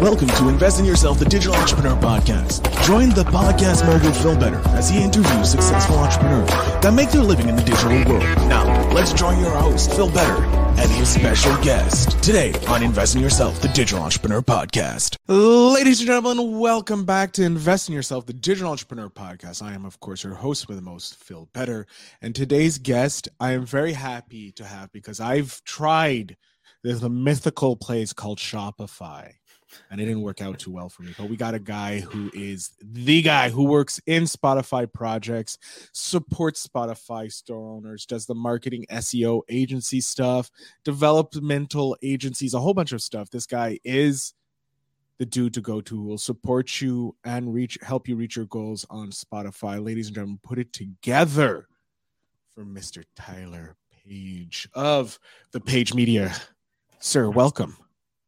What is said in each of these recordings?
Welcome to Invest in Yourself, the Digital Entrepreneur Podcast. Join the podcast mogul Phil Better as he interviews successful entrepreneurs that make their living in the digital world. Now, let's join your host, Phil Better, and his special guest today on Invest in Yourself, the Digital Entrepreneur Podcast. Ladies and gentlemen, welcome back to Invest in Yourself, the Digital Entrepreneur Podcast. I am, of course, your host with the most, Phil Better. And today's guest, I am very happy to have because I've tried a mythical place called Shopify and it didn't work out too well for me. But we got a guy who is the guy who works in Spotify projects, supports Spotify store owners, does the marketing SEO agency stuff, developmental agencies, a whole bunch of stuff. This guy is the dude to go to will support you and reach help you reach your goals on Spotify. Ladies and gentlemen, put it together for Mr. Tyler Page of the Page Media. Sir, welcome.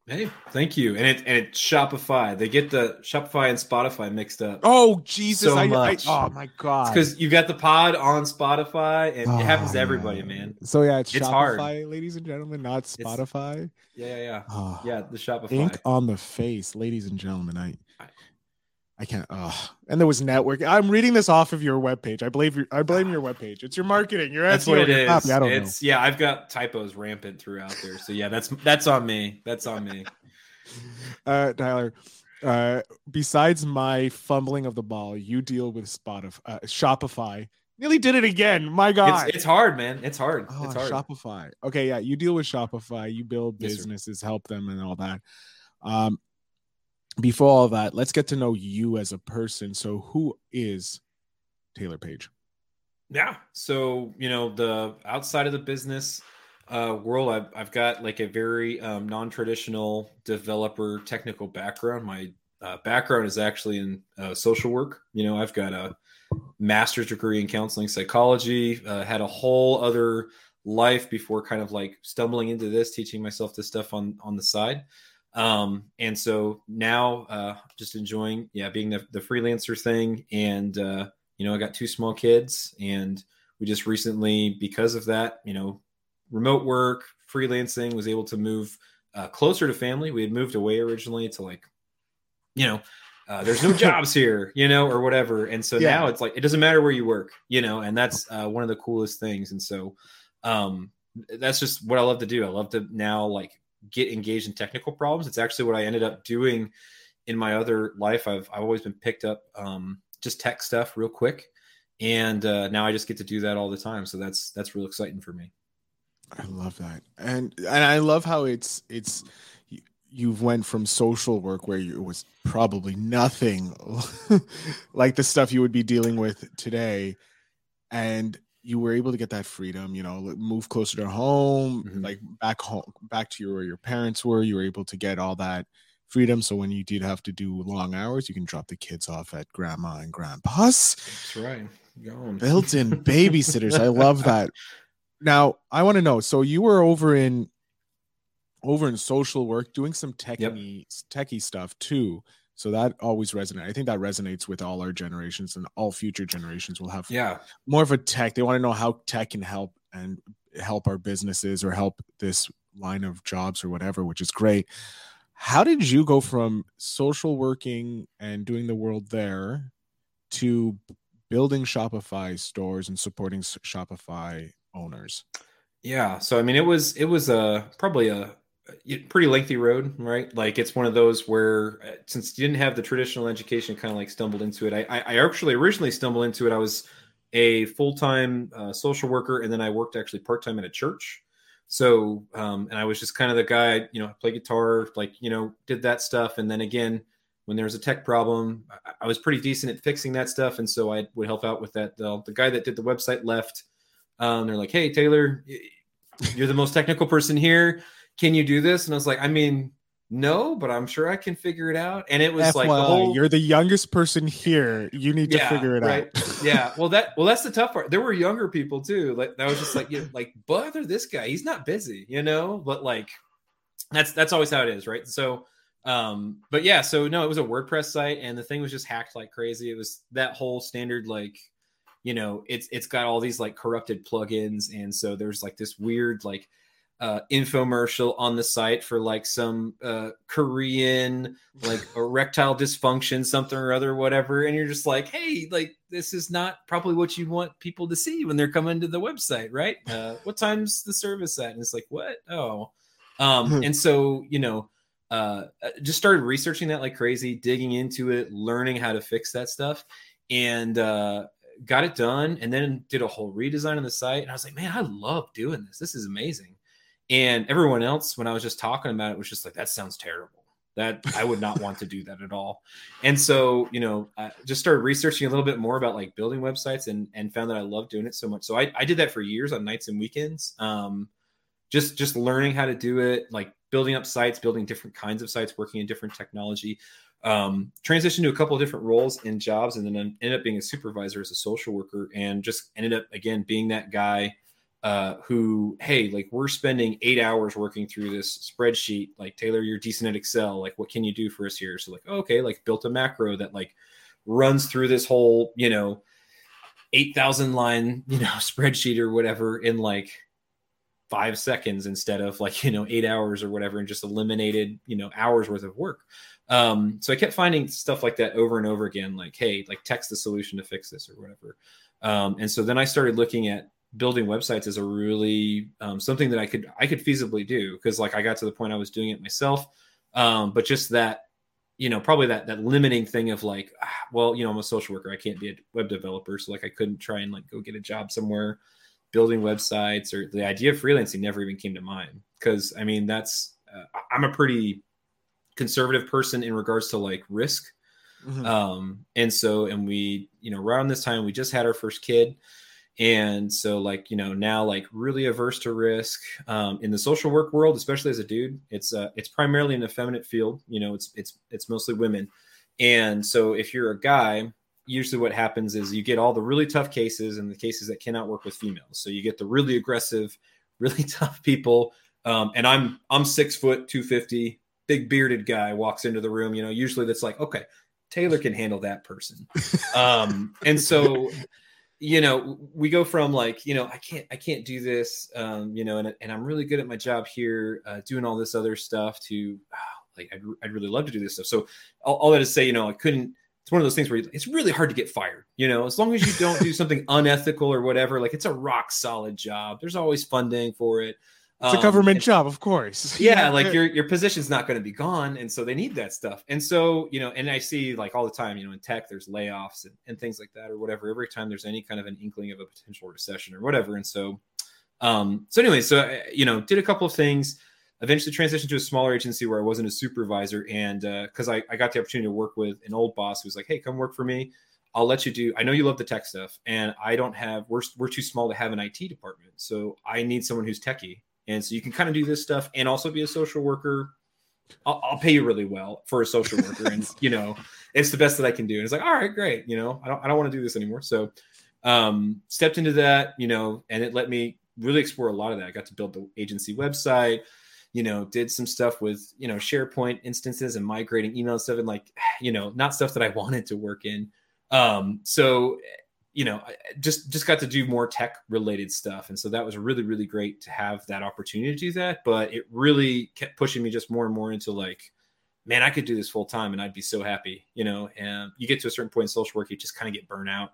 Hey, thank you. And it and it's Shopify. They get the Shopify and Spotify mixed up. Oh Jesus! So I, much. I, oh my god! Because you got the pod on Spotify, and Oh, it happens to ah, everybody, yeah. man. So yeah, it's, It's Shopify, hard. ladies and gentlemen, not Spotify. Yeah, yeah, yeah. Oh, Yeah, the Shopify. ink on the face, ladies and gentlemen. I, I- can't. Oh, and there was network. I'm reading this off of your webpage. I believe your, I blame your webpage. It's your marketing. Your That's SEO, what it is. copy. I don't it's yeah, I've got typos rampant throughout there. So yeah, that's that's on me. That's on me. Uh, Tyler. Uh, besides my fumbling of the ball, you deal with Spotify, uh, Shopify. Nearly did it again. My God. It's, it's hard, man. It's hard. Oh, it's hard. Shopify. Okay, yeah, you deal with Shopify, you build Yes, businesses, help them, and all that. Um, before all that, let's get to know you as a person. So, who is Taylor Page? Yeah. So, you know, the outside of the business uh, world, I've, I've got like a very um, non traditional developer technical background. My uh, background is actually in uh, social work. You know, I've got a master's degree in counseling psychology, uh, had a whole other life before kind of like stumbling into this, teaching myself this stuff on, on the side. Um, and so now uh, just enjoying, yeah, being the, the freelancer thing and, uh, you know, I got two small kids, and we just recently, because of that, you know, remote work, freelancing, was able to move uh, closer to family. We had moved away originally to like, you know, uh, there's no jobs here, you know, or whatever. And so Yeah. now it's like it doesn't matter where you work, you know, and that's uh, one of the coolest things. And so um, that's just what I love to do. I love to now like get engaged in technical problems. It's actually what I ended up doing in my other life. I've I've always been picked up um, just tech stuff real quick, and uh, now I just get to do that all the time. So that's that's real exciting for me. I love that, and and I love how it's it's you, you've went from social work where it was probably nothing like the stuff you would be dealing with today, and you were able to get that freedom. You know, move closer to home, Mhm. like back home, back to your, where your parents were. You were able to get all that freedom. So when you did have to do long hours, you can drop the kids off at grandma and grandpa's That's right. Built-in babysitters. I love that. Now, I want to know. So you were over in over in social work doing some techie techie stuff too. So that always resonates. I think that resonates with all our generations and all future generations will have Yeah. more of a tech. They want to know how tech can help and help our businesses or help this line of jobs or whatever, which is great. How did you go from social working and doing the world there to building Shopify stores and supporting Shopify owners? Yeah. So I mean, it was it was a probably a, a pretty lengthy road, right? Like it's one of those where uh, since you didn't have the traditional education, kind of like stumbled into it. I, I actually originally stumbled into it. I was a full time uh, social worker, and then I worked actually part time at a church. So um, and I was just kind of the guy, you know, I play guitar, like you know, did that stuff, and then again. When there was a tech problem, I, I was pretty decent at fixing that stuff, and so I would help out with that. The, the guy that did the website left, um, they're like, "Hey, Taylor, you're the most technical person here. Can you do this?" And I was like, "I mean, no, but I'm sure I can figure it out." And it was FYI, like the whole, you're the youngest person here. You need to figure it right. out. yeah. Well, that well, that's the tough part. There were younger people too. Like that was just like, you like bother this guy. He's not busy, you know. But like, that's that's always how it is, right? So, um, but yeah. So no, it was a WordPress site, and the thing was just hacked like crazy. It was that whole standard like you know it's it's got all these like corrupted plugins and so there's like this weird like uh, infomercial on the site for like some uh, Korean like erectile dysfunction, something or other, whatever. And you're just like, hey, like this is not probably what you want people to see when they're coming to the website, right? Uh, what time's the service at? And it's like, what? Oh, um, hmm. and so you know, uh, just started researching that like crazy, digging into it, learning how to fix that stuff, and uh, got it done. And then did a whole redesign on the site. And I was like, man, I love doing this. This is amazing. And everyone else, when I was just talking about it, was just like, that sounds terrible. That I would not want to do that at all. And so, you know, I just started researching a little bit more about like building websites and and found that I love doing it so much. So I, I did that for years on nights and weekends. Um, just just learning how to do it, like building up sites, building different kinds of sites, working in different technology. Um, transitioned to a couple of different roles in jobs, and then ended up being a supervisor as a social worker, and just ended up again being that guy uh, who, hey, like we're spending eight hours working through this spreadsheet. Like Taylor, you're decent at Excel. Like, what can you do for us here? So, like, okay, like built a macro that like runs through this whole, you know, eight thousand line, you know, spreadsheet or whatever in like five seconds instead of like you know eight hours or whatever, and just eliminated you know hours worth of work. Um, so I kept finding stuff like that over and over again, like, hey, like text the solution to fix this or whatever. Um, and so then I started looking at building websites is a really um, something that I could I could feasibly do because like I got to the point I was doing it myself, um, but just that you know probably that that limiting thing of like ah, well you know I'm a social worker I can't be a web developer so like I couldn't try and like go get a job somewhere building websites or the idea of freelancing never even came to mind because I mean that's uh, I'm a pretty conservative person in regards to like risk. Mm-hmm. Um, and so, and we, you know, around this time, we just had our first kid and so like you know now like really averse to risk um, in the social work world especially as a dude it's uh it's primarily an effeminate field you know it's it's it's mostly women. And so if you're a guy usually what happens is you get all the really tough cases and the cases that cannot work with females. So you get the really aggressive really tough people um, and i'm i'm six foot 250 big bearded guy walks into the room you know usually that's like okay taylor can handle that person. Um, and so you know we go from like you know i can't i can't do this um you know and, and i'm really good at my job here uh, doing all this other stuff to oh, like I'd, I'd really love to do this stuff. So all, all that is say you know i couldn't it's one of those things where it's really hard to get fired you know? As long as you don't do something unethical or whatever like it's a rock solid job. There's always funding for it it's a government um, job, of course. Yeah, like your your position's not going to be gone, and so they need that stuff. And so you know, and I see like all the time, you know, in tech, there's layoffs and, and things like that, or whatever. Every time there's any kind of an inkling of a potential recession or whatever, and so, um, so anyway, so uh, you know, did a couple of things. Eventually transitioned to a smaller agency where I wasn't a supervisor, and because uh, I, I got the opportunity to work with an old boss who's like, "Hey, come work for me." I'll let you do. I know you love the tech stuff, and I don't have. We're we're too small to have an IT department, so I need someone who's techie and so you can kind of do this stuff and also be a social worker. I'll, I'll pay you really well for a social worker, and you know, it's the best that I can do. And it's like, all right, great. You know, I don't, I don't want to do this anymore. So, um, stepped into that, you know, and it let me really explore a lot of that. I got to build the agency website, you know, did some stuff with, you know, SharePoint instances and migrating email and stuff and like, you know, not stuff that I wanted to work in. Um, so you know just just got to do more tech related stuff. And so that was really really great to have that opportunity to do that. But it really kept pushing me just more and more into like man i could do this full time and i'd be so happy you know? And you get to a certain point in social work you just kind of get burnout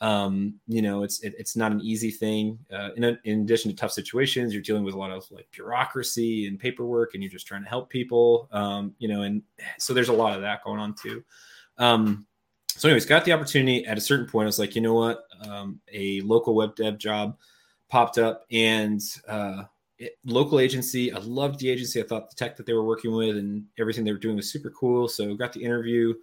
um, you know it's it, it's not an easy thing. Uh, in, a, in addition to tough situations you're dealing with a lot of like bureaucracy and paperwork and you're just trying to help people. Um, you know and so there's a lot of that going on too. Um, so anyways got the opportunity at a certain point. I was like you know what? Um, a local web dev job popped up and uh, it, local agency i loved the agency. I thought the tech that they were working with and everything they were doing was super cool. So got the interview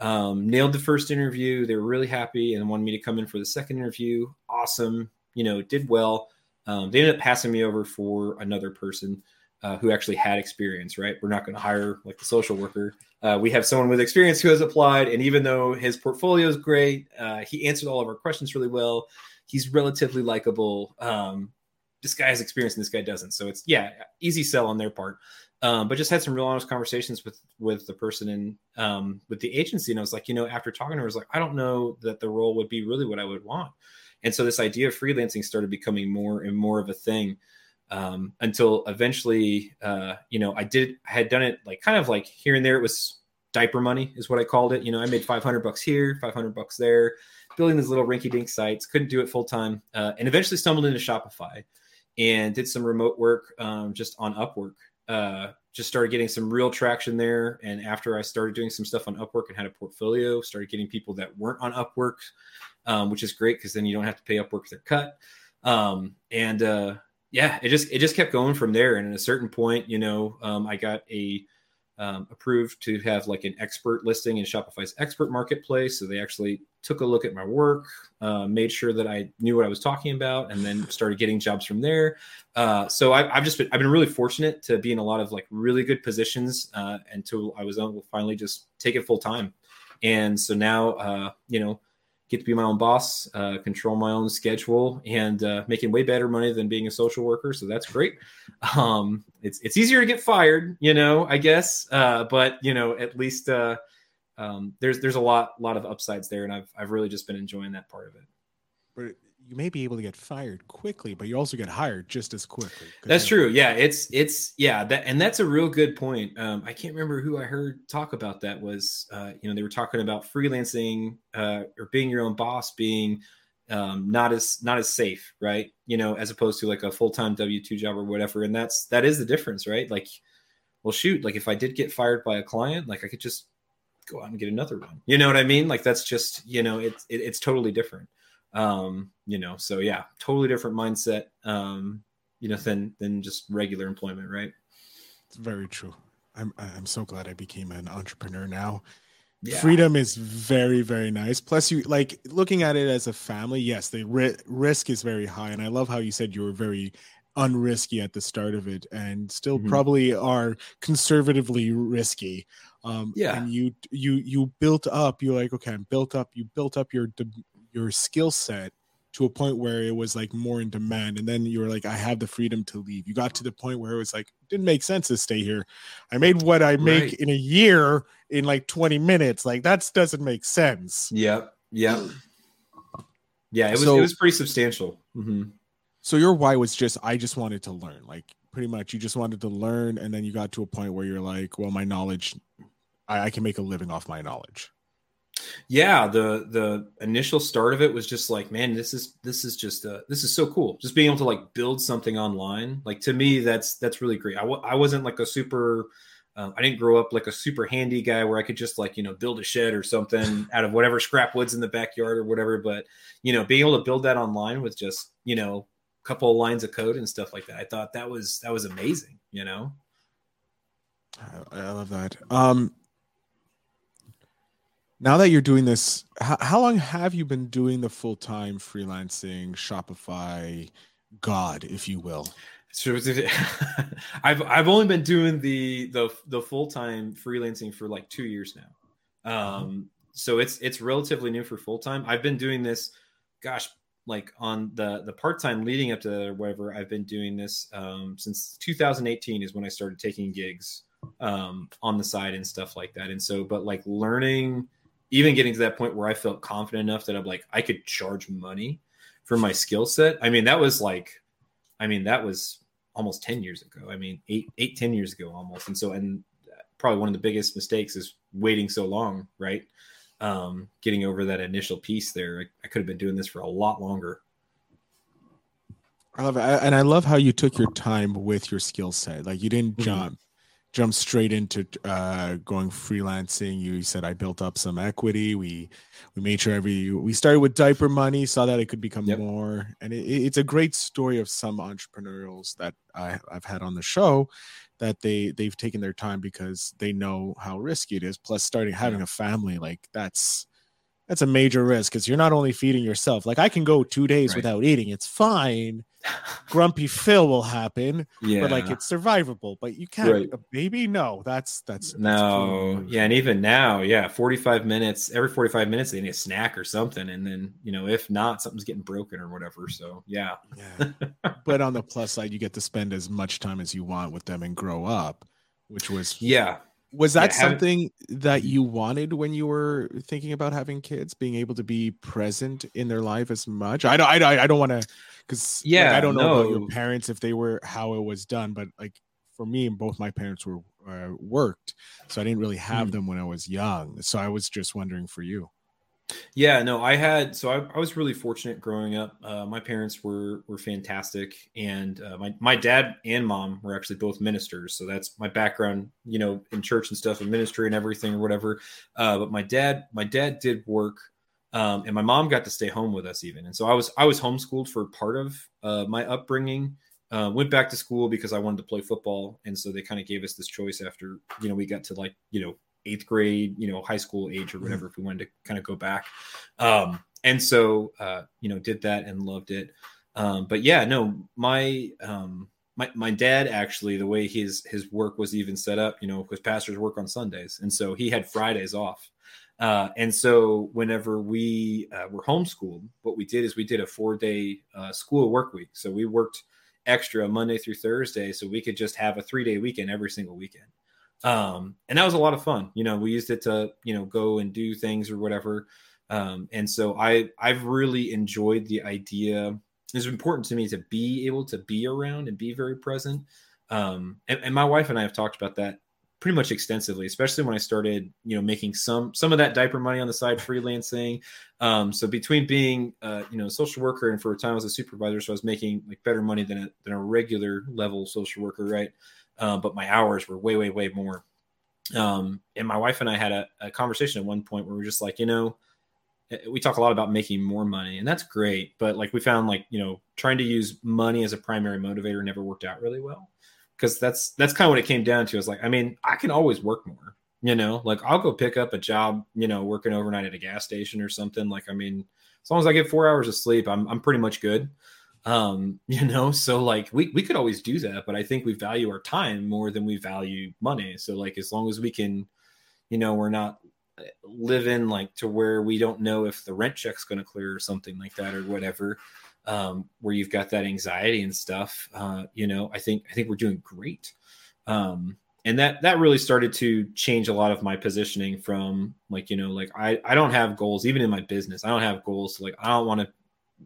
um, nailed the first interview. They were really happy and wanted me to come in for the second interview. Awesome. You know did well. Um, they ended up passing me over for another person uh, who actually had experience, right? We're not going to hire like the social worker. Uh, we have someone with experience who has applied, and even though his portfolio is great, uh, he answered all of our questions really well. He's relatively likable. Um, this guy has experience, and this guy doesn't. So it's yeah, easy sell on their part. Um, but just had some real honest conversations with with the person and um, with the agency, and I was like, you know, after talking to her, I was like, I don't know that the role would be really what I would want. And so this idea of freelancing started becoming more and more of a thing. Um, until eventually, uh, you know, I did I had done it like kind of like here and there. It was diaper money is what I called it. You know, I made 500 bucks here, 500 bucks there, building these little rinky dink sites. Couldn't do it full time, uh, and eventually stumbled into Shopify and did some remote work um, just on Upwork. Uh, just started getting some real traction there. And after I started doing some stuff on Upwork and had a portfolio, started getting people that weren't on Upwork, um, which is great because then you don't have to pay Upwork their cut. Um, and uh, yeah, it just it just kept going from there. And at a certain point, you know, um, I got a um, approved to have like an expert listing in Shopify's expert marketplace. So they actually took a look at my work, uh, made sure that I knew what I was talking about, and then started getting jobs from there. Uh, so I, have just been I've been really fortunate to be in a lot of like really good positions uh, until I was able to finally just take it full time. And so now, uh, you know, get to be my own boss, uh, control my own schedule, and uh, making way better money than being a social worker. So that's great. Um, it's it's easier to get fired, you know, I guess, uh, but you know, at least uh, um, there's there's a lot lot of upsides there, and I've I've really just been enjoying that part of it. But you may be able to get fired quickly, but you also get hired just as quickly. That's true. Yeah, it's it's yeah that and that's a real good point. Um, I can't remember who I heard talk about that was uh, you know they were talking about freelancing uh, or being your own boss being um, not as not as safe, right? You know, as opposed to like a full time W two job or whatever. And that's that is the difference, right? Like, well, shoot, like if I did get fired by a client, like I could just go out and get another one. You know what I mean? Like that's just you know it's it, it's totally different um you know so yeah totally different mindset um you know than than just regular employment right? It's very true. I'm i'm so glad i became an entrepreneur now. Yeah. freedom is very very nice. Plus you like looking at it as a family yes the ri- risk is very high and i love how you said you were very unrisky at the start of it and still mm-hmm. probably are conservatively risky. Um yeah. and you you you built up you're like okay i'm built up. You built up your de- your skill set to a point where it was like more in demand and then you were like i have the freedom to leave. You got to the point where it was like it didn't make sense to stay here. I made what i make right. in a year in like 20 minutes. Like that doesn't make sense. Yep yep. Yeah it was so, it was pretty substantial. Mm-hmm. so your why was just i just wanted to learn. Like pretty much you just wanted to learn and then you got to a point where you're like well my knowledge I, I can make a living off my knowledge yeah the the initial start of it was just like man this is this is just uh this is so cool just being able to like build something online like to me that's that's really great I w- I wasn't like a super um, I didn't grow up like a super handy guy where I could just like you know build a shed or something out of whatever scrap woods in the backyard or whatever. But you know, being able to build that online with just you know a couple of lines of code and stuff like that, I thought that was that was amazing. You know, I, I love that. Um, now that you're doing this how, how long have you been doing the full-time freelancing shopify god if you will so I've I've only been doing the the the full time freelancing for like two years now, um, mm-hmm. so it's it's relatively new for full time. I've been doing this, gosh, like on the the part time leading up to whatever. I've been doing this um, since 2018 is when I started taking gigs um, on the side and stuff like that. And so, but like learning even getting to that point where I felt confident enough that I'm like, I could charge money for my skill set. I mean, that was like, I mean, that was almost 10 years ago. I mean, eight, eight, 10 years ago almost. And so, and probably one of the biggest mistakes is waiting so long, right? Um, getting over that initial piece there. I, I could have been doing this for a lot longer. I love it. And I love how you took your time with your skill set. Like you didn't mm-hmm. Jump jump straight into uh, going freelancing. You said I built up some equity. We we made sure every we started with diaper money, saw that it could become yep. more, and it, it's a great story of some entrepreneurs that I, I've had on the show that they they've taken their time because they know how risky it is. Plus, starting having yeah. a family like that's that's a major risk because you're not only feeding yourself. Like I can go two days right. without eating, it's fine. Grumpy Phil will happen, yeah. but like it's survivable. But you can't, right. a baby. No, that's that's, that's no, yeah, and even now, yeah, 45 minutes every 45 minutes they need a snack or something, and then you know if not, something's getting broken or whatever. So yeah, yeah. but on the plus side, you get to spend as much time as you want with them and grow up, which was yeah was that yeah, something that you wanted when you were thinking about having kids, being able to be present in their life as much? I don't, I, don't I don't want to, because yeah, like, I don't know no. about your parents if they were how it was done, but like for me, both my parents were uh, worked, so I didn't really have mm. them when I was young. So I was just wondering for you. Yeah, no, I had so I, I was really fortunate growing up. Uh, my parents were were fantastic, and uh, my my dad and mom were actually both ministers. So that's my background, you know, in church and stuff, and ministry and everything or whatever. Uh, but my dad, my dad did work, um, and my mom got to stay home with us even. And so I was I was homeschooled for part of uh, my upbringing. Uh, went back to school because I wanted to play football, and so they kind of gave us this choice after you know we got to like you know eighth grade, you know, high school age or mm-hmm. whatever, if we wanted to kind of go back. Um, and so, uh, you know, did that and loved it. Um, but yeah, no, my, um, my, my dad actually, the way his, his work was even set up, you know, because pastors work on Sundays. And so he had Fridays off. Uh, and so whenever we uh, were homeschooled, what we did is we did a four day uh, school work week. So we worked extra Monday through Thursday so we could just have a three day weekend every single weekend um, and that was a lot of fun. You know, we used it to you know go and do things or whatever. Um, and so I I've really enjoyed the idea. It's important to me to be able to be around and be very present. Um, and, and my wife and I have talked about that pretty much extensively, especially when I started, you know, making some some of that diaper money on the side, freelancing. Um, so between being, uh, you know, a social worker and for a time I was a supervisor, so I was making like better money than a than a regular level social worker, right? uh, but my hours were way, way, way more. Um, and my wife and I had a, a conversation at one point where we are just like, you know, eh, we talk a lot about making more money, and that's great. But like we found, like you know, trying to use money as a primary motivator never worked out really well because that's that's kind of what it came down to. Is like, I mean, I can always work more. You know, like I'll go pick up a job, you know, working overnight at a gas station or something. Like, I mean, as long as I get four hours of sleep, I'm I'm pretty much good um you know so like we, we could always do that but i think we value our time more than we value money so like as long as we can you know we're not uh, living like to where we don't know if the rent check's going to clear or something like that or whatever um where you've got that anxiety and stuff uh you know i think i think we're doing great um and that that really started to change a lot of my positioning from like you know like i i don't have goals even in my business i don't have goals like i don't want to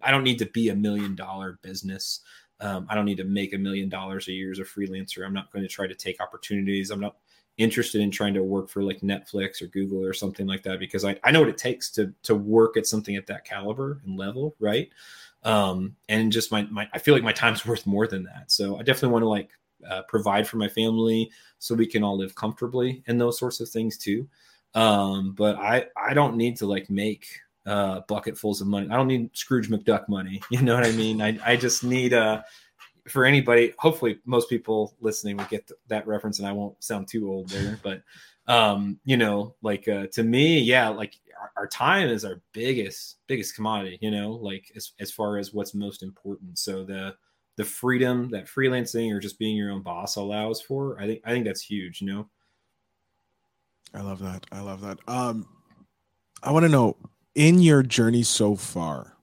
I don't need to be a million dollar business. Um, I don't need to make a million dollars a year as a freelancer. I'm not going to try to take opportunities. I'm not interested in trying to work for like Netflix or Google or something like that because I, I know what it takes to to work at something at that caliber and level, right? Um, and just my my I feel like my time's worth more than that. So I definitely want to like uh, provide for my family so we can all live comfortably and those sorts of things too. Um, but I I don't need to like make uh, bucketfuls of money. I don't need Scrooge McDuck money. You know what I mean? I, I just need uh, for anybody. Hopefully, most people listening will get th- that reference, and I won't sound too old there. But um, you know, like uh, to me, yeah, like our, our, time is our biggest biggest commodity. You know, like as as far as what's most important. So the the freedom that freelancing or just being your own boss allows for, I think I think that's huge. You know. I love that. I love that. Um, I want to know in your journey so far,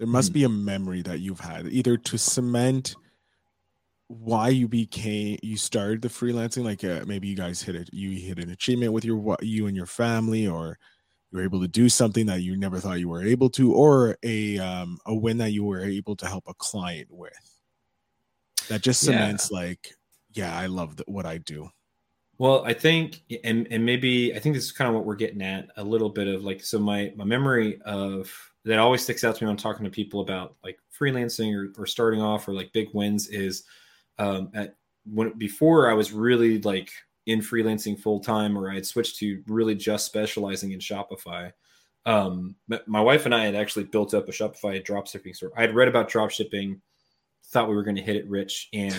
there must mm. be a memory that you've had either to cement why you became you started the freelancing like uh, maybe you guys hit it you hit an achievement with your you and your family or you were able to do something that you never thought you were able to or a um, a win that you were able to help a client with that just cements yeah. like yeah i love the, what i do well, I think, and and maybe I think this is kind of what we're getting at a little bit of like so my my memory of that always sticks out to me when I'm talking to people about like freelancing or, or starting off or like big wins is um, at when before I was really like in freelancing full time or I had switched to really just specializing in Shopify. Um, my wife and I had actually built up a Shopify dropshipping store. I had read about dropshipping, thought we were going to hit it rich, and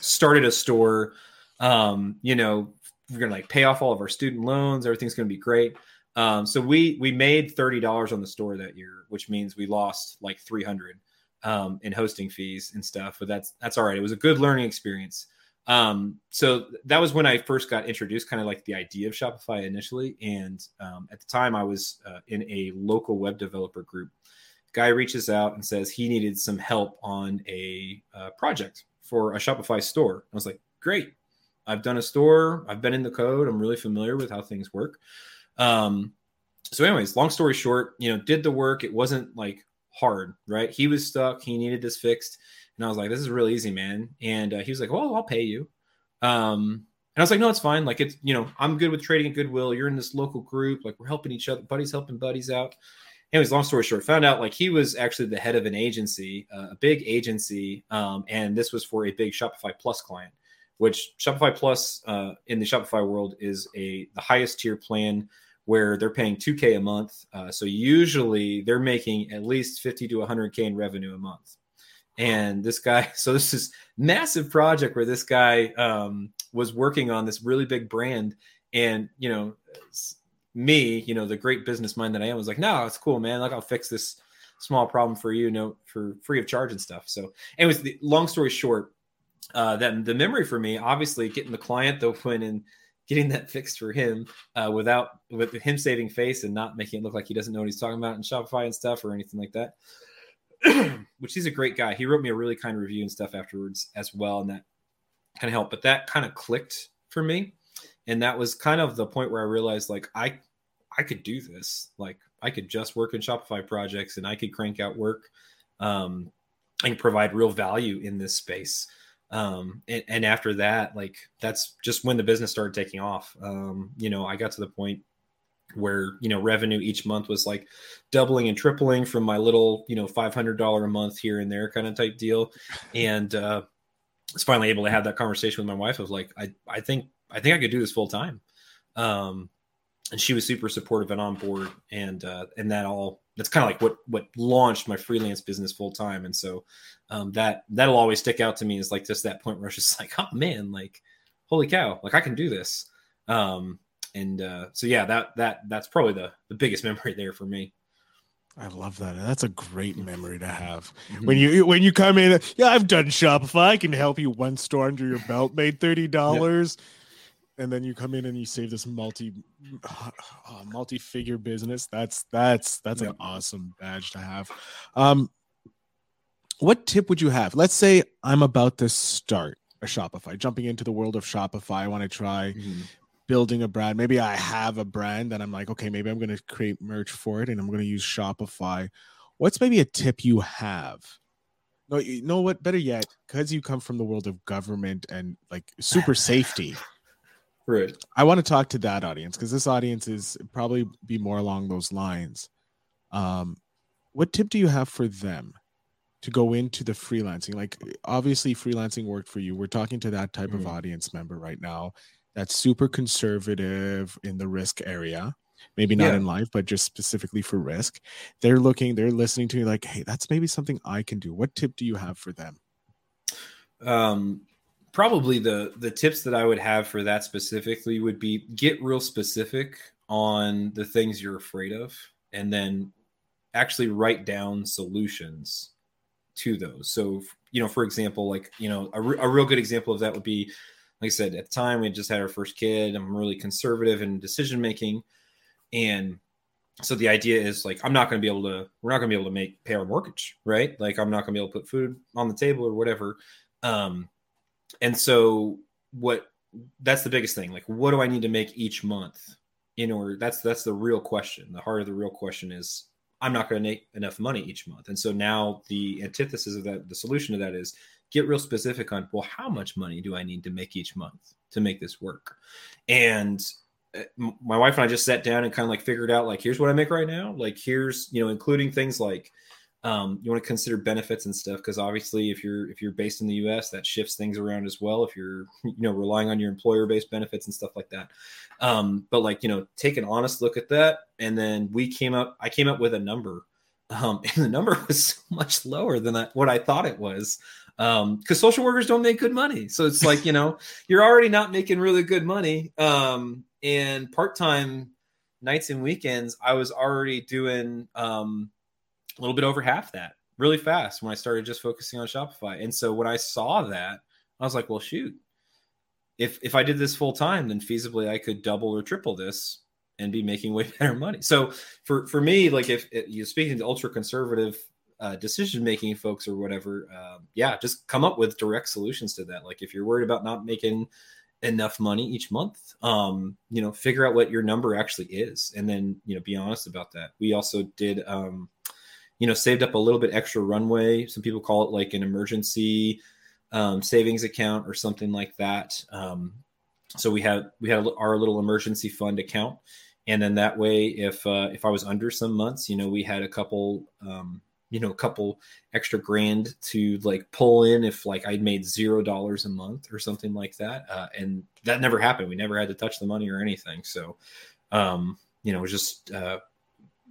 started a store. Um, you know, we're gonna like pay off all of our student loans. Everything's gonna be great. Um, so we we made thirty dollars on the store that year, which means we lost like three hundred um, in hosting fees and stuff. But that's that's all right. It was a good learning experience. Um, so that was when I first got introduced, kind of like the idea of Shopify initially. And um, at the time, I was uh, in a local web developer group. Guy reaches out and says he needed some help on a uh, project for a Shopify store. I was like, great I've done a store. I've been in the code. I'm really familiar with how things work. Um, so, anyways, long story short, you know, did the work. It wasn't like hard, right? He was stuck. He needed this fixed, and I was like, "This is really easy, man." And uh, he was like, "Well, I'll pay you." Um, and I was like, "No, it's fine. Like, it's you know, I'm good with trading at Goodwill. You're in this local group. Like, we're helping each other. Buddies helping buddies out." anyways, long story short, found out like he was actually the head of an agency, uh, a big agency, um, and this was for a big Shopify Plus client, which Shopify Plus uh, in the Shopify world is a the highest tier plan where they're paying 2k a month. Uh, so usually they're making at least 50 to 100k in revenue a month. And this guy, so this is massive project where this guy um, was working on this really big brand, and you know me, you know, the great business mind that I am, was like, no, it's cool, man. Like, I'll fix this small problem for you, you know, for free of charge and stuff. So, anyways, the long story short, uh, that the memory for me, obviously, getting the client though went and getting that fixed for him uh, without with him saving face and not making it look like he doesn't know what he's talking about in Shopify and stuff or anything like that. Which he's a great guy. He wrote me a really kind review and stuff afterwards as well, and that kind of helped. But that kind of clicked for me and that was kind of the point where I realized like I I could do this. Like I could just work in Shopify projects and I could crank out work um, and provide real value in this space. Um, and, and, after that, like that's just when the business started taking off. Um, you know, I got to the point where you know revenue each month was like doubling and tripling from my little you know $500 a month here and there kind of type deal and uh I was finally able to have that conversation with my wife of like i i think I think I could do this full time. Um, and she was super supportive and on board, and uh, and that all that's kind of like what what launched my freelance business full time. And so um, that that'll always stick out to me is like just that point where it's just like, oh man, like holy cow, like I can do this. Um, and uh, so yeah, that that that's probably the the biggest memory there for me. I love that. That's a great memory to have. Mm-hmm. When you when you come in, yeah, I've done Shopify. I can help you one store under your belt, made thirty dollars. And then you come in and you save this multi uh, multi-figure business. That's that's that's yep. an awesome badge to have. Um what tip would you have? Let's say i'm about to start a shopify jumping into the world of shopify. I want to try mm-hmm. building a brand. Maybe i have a brand that i'm like okay maybe i'm going to create merch for it and i'm going to use shopify. What's maybe a tip you have? No you know what? Better yet because you come from the world of government and like super safety Right. I want to talk to that audience because this audience is probably be more along those lines. Um, what tip do you have for them to go into the freelancing? Like, obviously, freelancing worked for you. We're talking to that type mm-hmm. of audience member right now that's super conservative in the risk area. Maybe not yeah. in life, but just specifically for risk. They're looking, they're listening to you like, hey, that's maybe something I can do. What tip do you have for them? Um, probably the the tips that I would have for that specifically would be get real specific on the things you're afraid of and then actually write down solutions to those. So, you know, for example, like, you know, a, re- a real good example of that would be, like I said, at the time we just had our first kid. I'm really conservative in decision making. And so the idea is like, I'm not going to be able to, we're not going to be able to make pay our mortgage, right? Like, I'm not going to be able to put food on the table or whatever. Um, and so what that's the biggest thing like what do i need to make each month in order that's that's the real question. The heart of the real question is i'm not going to make enough money each month. And so now the antithesis of that the solution to that is get real specific on well how much money do i need to make each month to make this work? And uh, my wife and i just sat down and kind of like figured out like here's what i make right now. Like here's you know including things like um, you want to consider benefits and stuff because obviously if you're if you're based in the us that shifts things around as well if you're you know relying on your employer based benefits and stuff like that. Um, but like you know take an honest look at that and then we came up i came up with a number um, and the number was so much lower than I, what i thought it was because um, social workers don't make good money. So it's like you know you're already not making really good money um, and part-time nights and weekends i was already doing um, a little bit over half that really fast when I started just focusing on Shopify. And so when I saw that, I was like, well, shoot, if if I did this full time, then feasibly I could double or triple this and be making way better money. So for for me, like if you're speaking to ultra conservative uh, decision making folks or whatever, uh, yeah, just come up with direct solutions to that. Like if you're worried about not making enough money each month um you know figure out what your number actually is and then you know be honest about that we also did um you know saved up a little bit extra runway. Some people call it like an emergency um, savings account or something like that. Um so we had we had our little emergency fund account. And then that way if uh if i was under some months you know we had a couple um you know a couple extra grand to like pull in if like I'd made zero dollars a month or something like that. Uh, and that never happened. We never had to touch the money or anything. So um you know just uh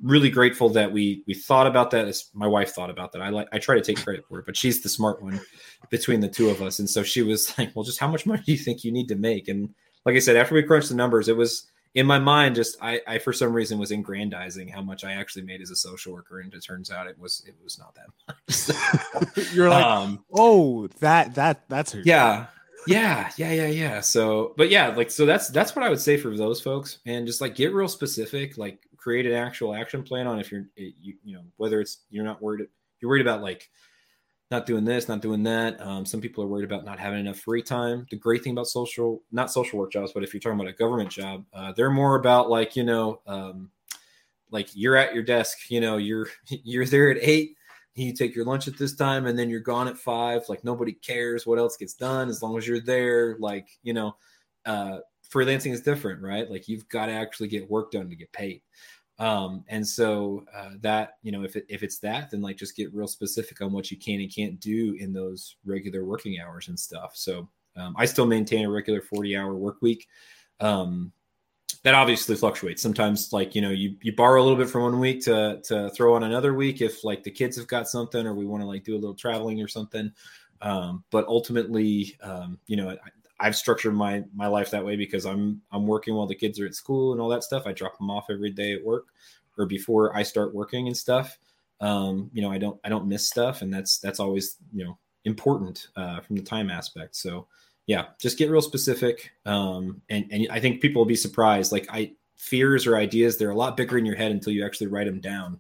really grateful that we we thought about that as my wife thought about that. I like i try to take credit for it but she's the smart one between the two of us. And so she was like well just how much money do you think you need to make? And like i said after we crunched the numbers it was in my mind just I, I for some reason was aggrandizing how much i actually made as a social worker. And it turns out it was it was not that much. You're like um, oh that that that's her yeah. yeah. Yeah yeah yeah. So but yeah like so that's that's what i would say for those folks. And just like get real specific like create an actual action plan on if you're you, you know whether it's you're not worried you're worried about like not doing this, not doing that. Um, some people are worried about not having enough free time. The great thing about social, not social work jobs, but if you're talking about a government job, uh, they're more about like you know, um, like you're at your desk. You know, you're you're there at eight. You take your lunch at this time, and then you're gone at five. Like nobody cares what else gets done as long as you're there. Like you know, uh, freelancing is different, right? Like you've got to actually get work done to get paid. Um, and so uh, that you know, if it, if it's that, then like just get real specific on what you can and can't do in those regular working hours and stuff. So um, I still maintain a regular forty hour work week. Um, that obviously fluctuates. Sometimes, like you know, you you borrow a little bit from one week to to throw on another week if like the kids have got something or we want to like do a little traveling or something. Um, but ultimately, um, you know, I've structured my my life that way because I'm I'm working while the kids are at school and all that stuff. I drop them off every day at work or before I start working and stuff. Um, you know, I don't I don't miss stuff, and that's that's always you know important uh, from the time aspect. So yeah, just get real specific, um, and and I think people will be surprised. Like I fears or ideas, they're a lot bigger in your head until you actually write them down.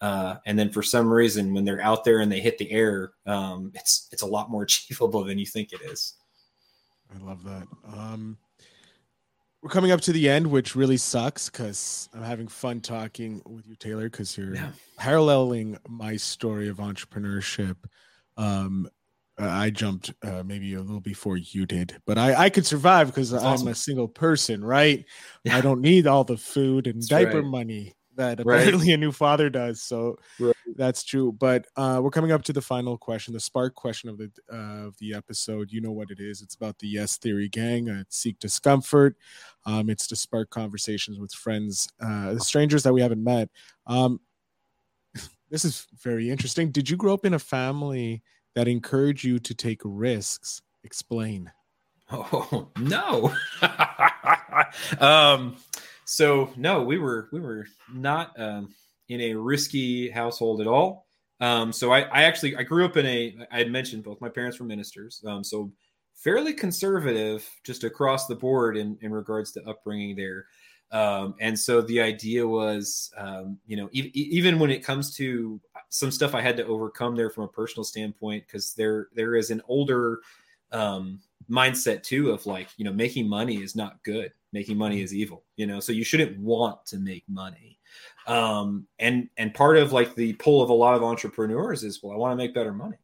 Uh, and then for some reason, when they're out there and they hit the air, um, it's it's a lot more achievable than you think it is. I love that. Um, we're coming up to the end, which really sucks because I'm having fun talking with you, Taylor, because you're yeah. paralleling my story of entrepreneurship. Um, I jumped uh, maybe a little before you did, but I, I could survive because I'm awesome. a single person, right? Yeah. I don't need all the food and That's diaper right. money that apparently right. a new father does. So right. that's true. But uh, we're coming up to the final question, the spark question of the uh, of the episode. You know what it is? It's about the Yes Theory gang. Uh, seek discomfort. Um, it's to spark conversations with friends, uh, strangers that we haven't met. Um, this is very interesting. Did you grow up in a family that encouraged you to take risks? Explain. Oh no. um so no, we were we were not um, in a risky household at all. Um, so I, I actually I grew up in a I had mentioned both my parents were ministers, um, so fairly conservative just across the board in in regards to upbringing there. Um, and so the idea was, um, you know, e- even when it comes to some stuff I had to overcome there from a personal standpoint, because there there is an older um, mindset too of like, you know, making money is not good. Making money mm-hmm. is evil you know? So you shouldn't want to make money. Um and and part of like the pull of a lot of entrepreneurs is well i want to make better money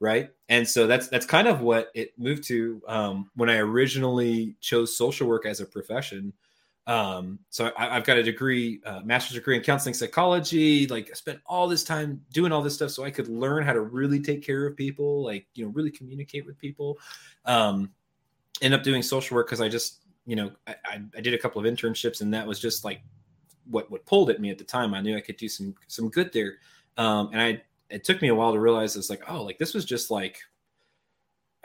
right? And so that's that's kind of what it moved to um when i originally chose social work as a profession um so I, have got a degree uh, master's degree in counseling psychology like i spent all this time doing all this stuff so i could learn how to really take care of people like you know really communicate with people um end up doing social work because i just you know, I, I did a couple of internships, and that was just like what what pulled at me at the time. I knew I could do some some good there, um, and I it took me a while to realize it's like oh, like this was just like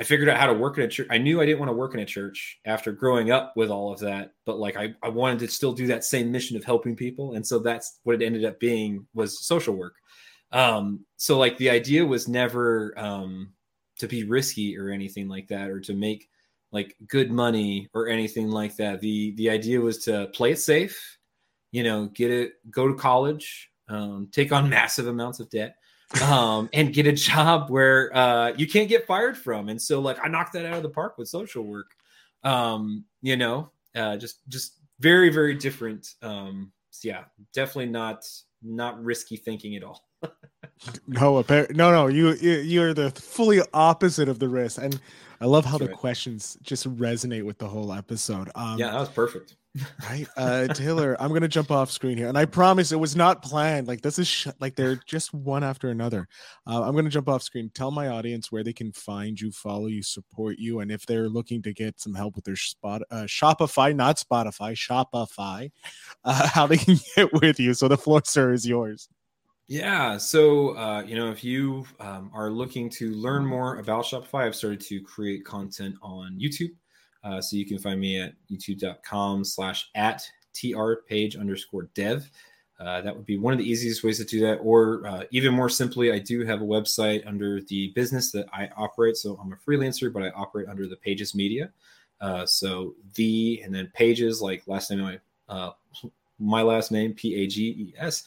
I figured out how to work in a church. I knew I didn't want to work in a church after growing up with all of that, but like I, I wanted to still do that same mission of helping people. And so that's what it ended up being was social work. Um, so like the idea was never um, to be risky or anything like that, or to make like good money or anything like that. The the idea was to play it safe, you know, get it, go to college, um, take on massive amounts of debt, um, and get a job where uh, you can't get fired from. And so, like, I knocked that out of the park with social work. Um, you know, uh, just just very very different. Um, so yeah, definitely not not risky thinking at all. no, no, no. You you're the fully opposite of the risk, and I love how That's the right. questions just resonate with the whole episode. Um, yeah, that was perfect. Right, uh, Taylor. I'm gonna jump off screen here, and I promise it was not planned. Like this is sh- like they're just one after another. Uh, I'm gonna jump off screen. Tell my audience where they can find you, follow you, support you, and if they're looking to get some help with their spot uh, Shopify, not Spotify, Shopify, uh, how they can get with you. So the floor, sir, is yours. Yeah. So, uh, you know, if you um, are looking to learn more about Shopify, I've started to create content on YouTube. Uh, so you can find me at youtube.com slash at tr page underscore dev. Uh, that would be one of the easiest ways to do that. Or uh, even more simply, I do have a website under the business that I operate. So I'm a freelancer, but I operate under the Pages Media. Uh, so the and then Pages, like last name, my, uh, my last name, P A G E S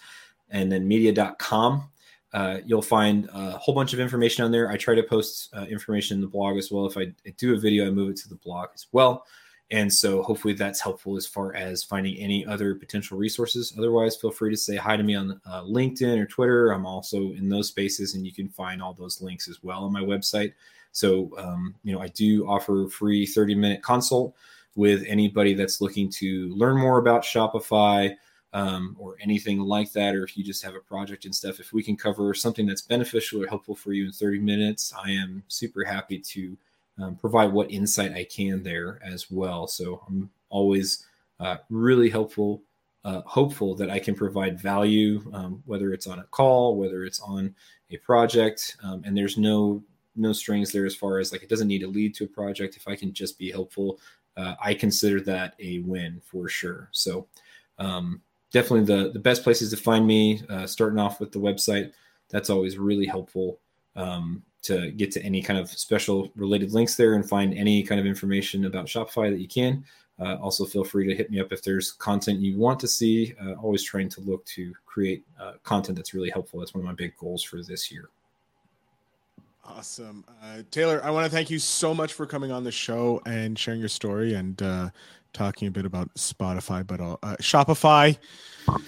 and then media.com. Uh, you'll find a whole bunch of information on there. I try to post uh, information in the blog as well. If I do a video, I move it to the blog as well. And so hopefully that's helpful as far as finding any other potential resources. Otherwise, feel free to say hi to me on uh, LinkedIn or Twitter. I'm also in those spaces, and you can find all those links as well on my website. So, um, you know, I do offer free 30 minute consult with anybody that's looking to learn more about Shopify, um, or anything like that, or if you just have a project and stuff, if we can cover something that's beneficial or helpful for you in 30 minutes, I am super happy to um, provide what insight I can there as well. So I'm always uh, really helpful, uh, hopeful that I can provide value, um, whether it's on a call, whether it's on a project, um, and there's no no strings there as far as like it doesn't need to lead to a project. If I can just be helpful, uh, I consider that a win for sure. So um, definitely the the best places to find me. Uh, starting off with the website, that's always really helpful um, to get to any kind of special related links there and find any kind of information about Shopify that you can. Uh, also, feel free to hit me up if there's content you want to see. Uh, always trying to look to create uh, content that's really helpful. That's one of my big goals for this year. Awesome. Uh, Taylor, I want to thank you so much for coming on the show and sharing your story and uh, talking a bit about Spotify, but uh, Shopify.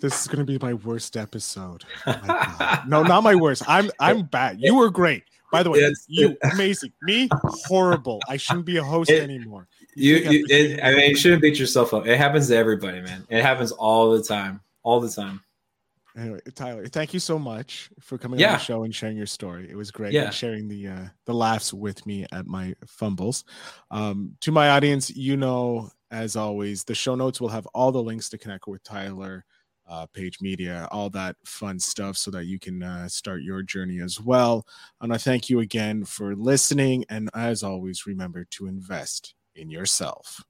This is going to be my worst episode. Oh my no, not my worst. I'm I'm bad. You were great. By the way, yes. you amazing. Me horrible. I shouldn't be a host it, anymore. You, you it, I mean, you shouldn't beat yourself up. It happens to everybody, man. It happens all the time. All the time. Anyway, Tyler, thank you so much for coming yeah. on the show and sharing your story. It was great yeah. sharing the uh, the laughs with me at my fumbles. Um, to my audience, you know, as always, the show notes will have all the links to connect with Tyler, uh, Page Media, all that fun stuff, so that you can uh, start your journey as well. And I thank you again for listening. And as always, remember to invest in yourself.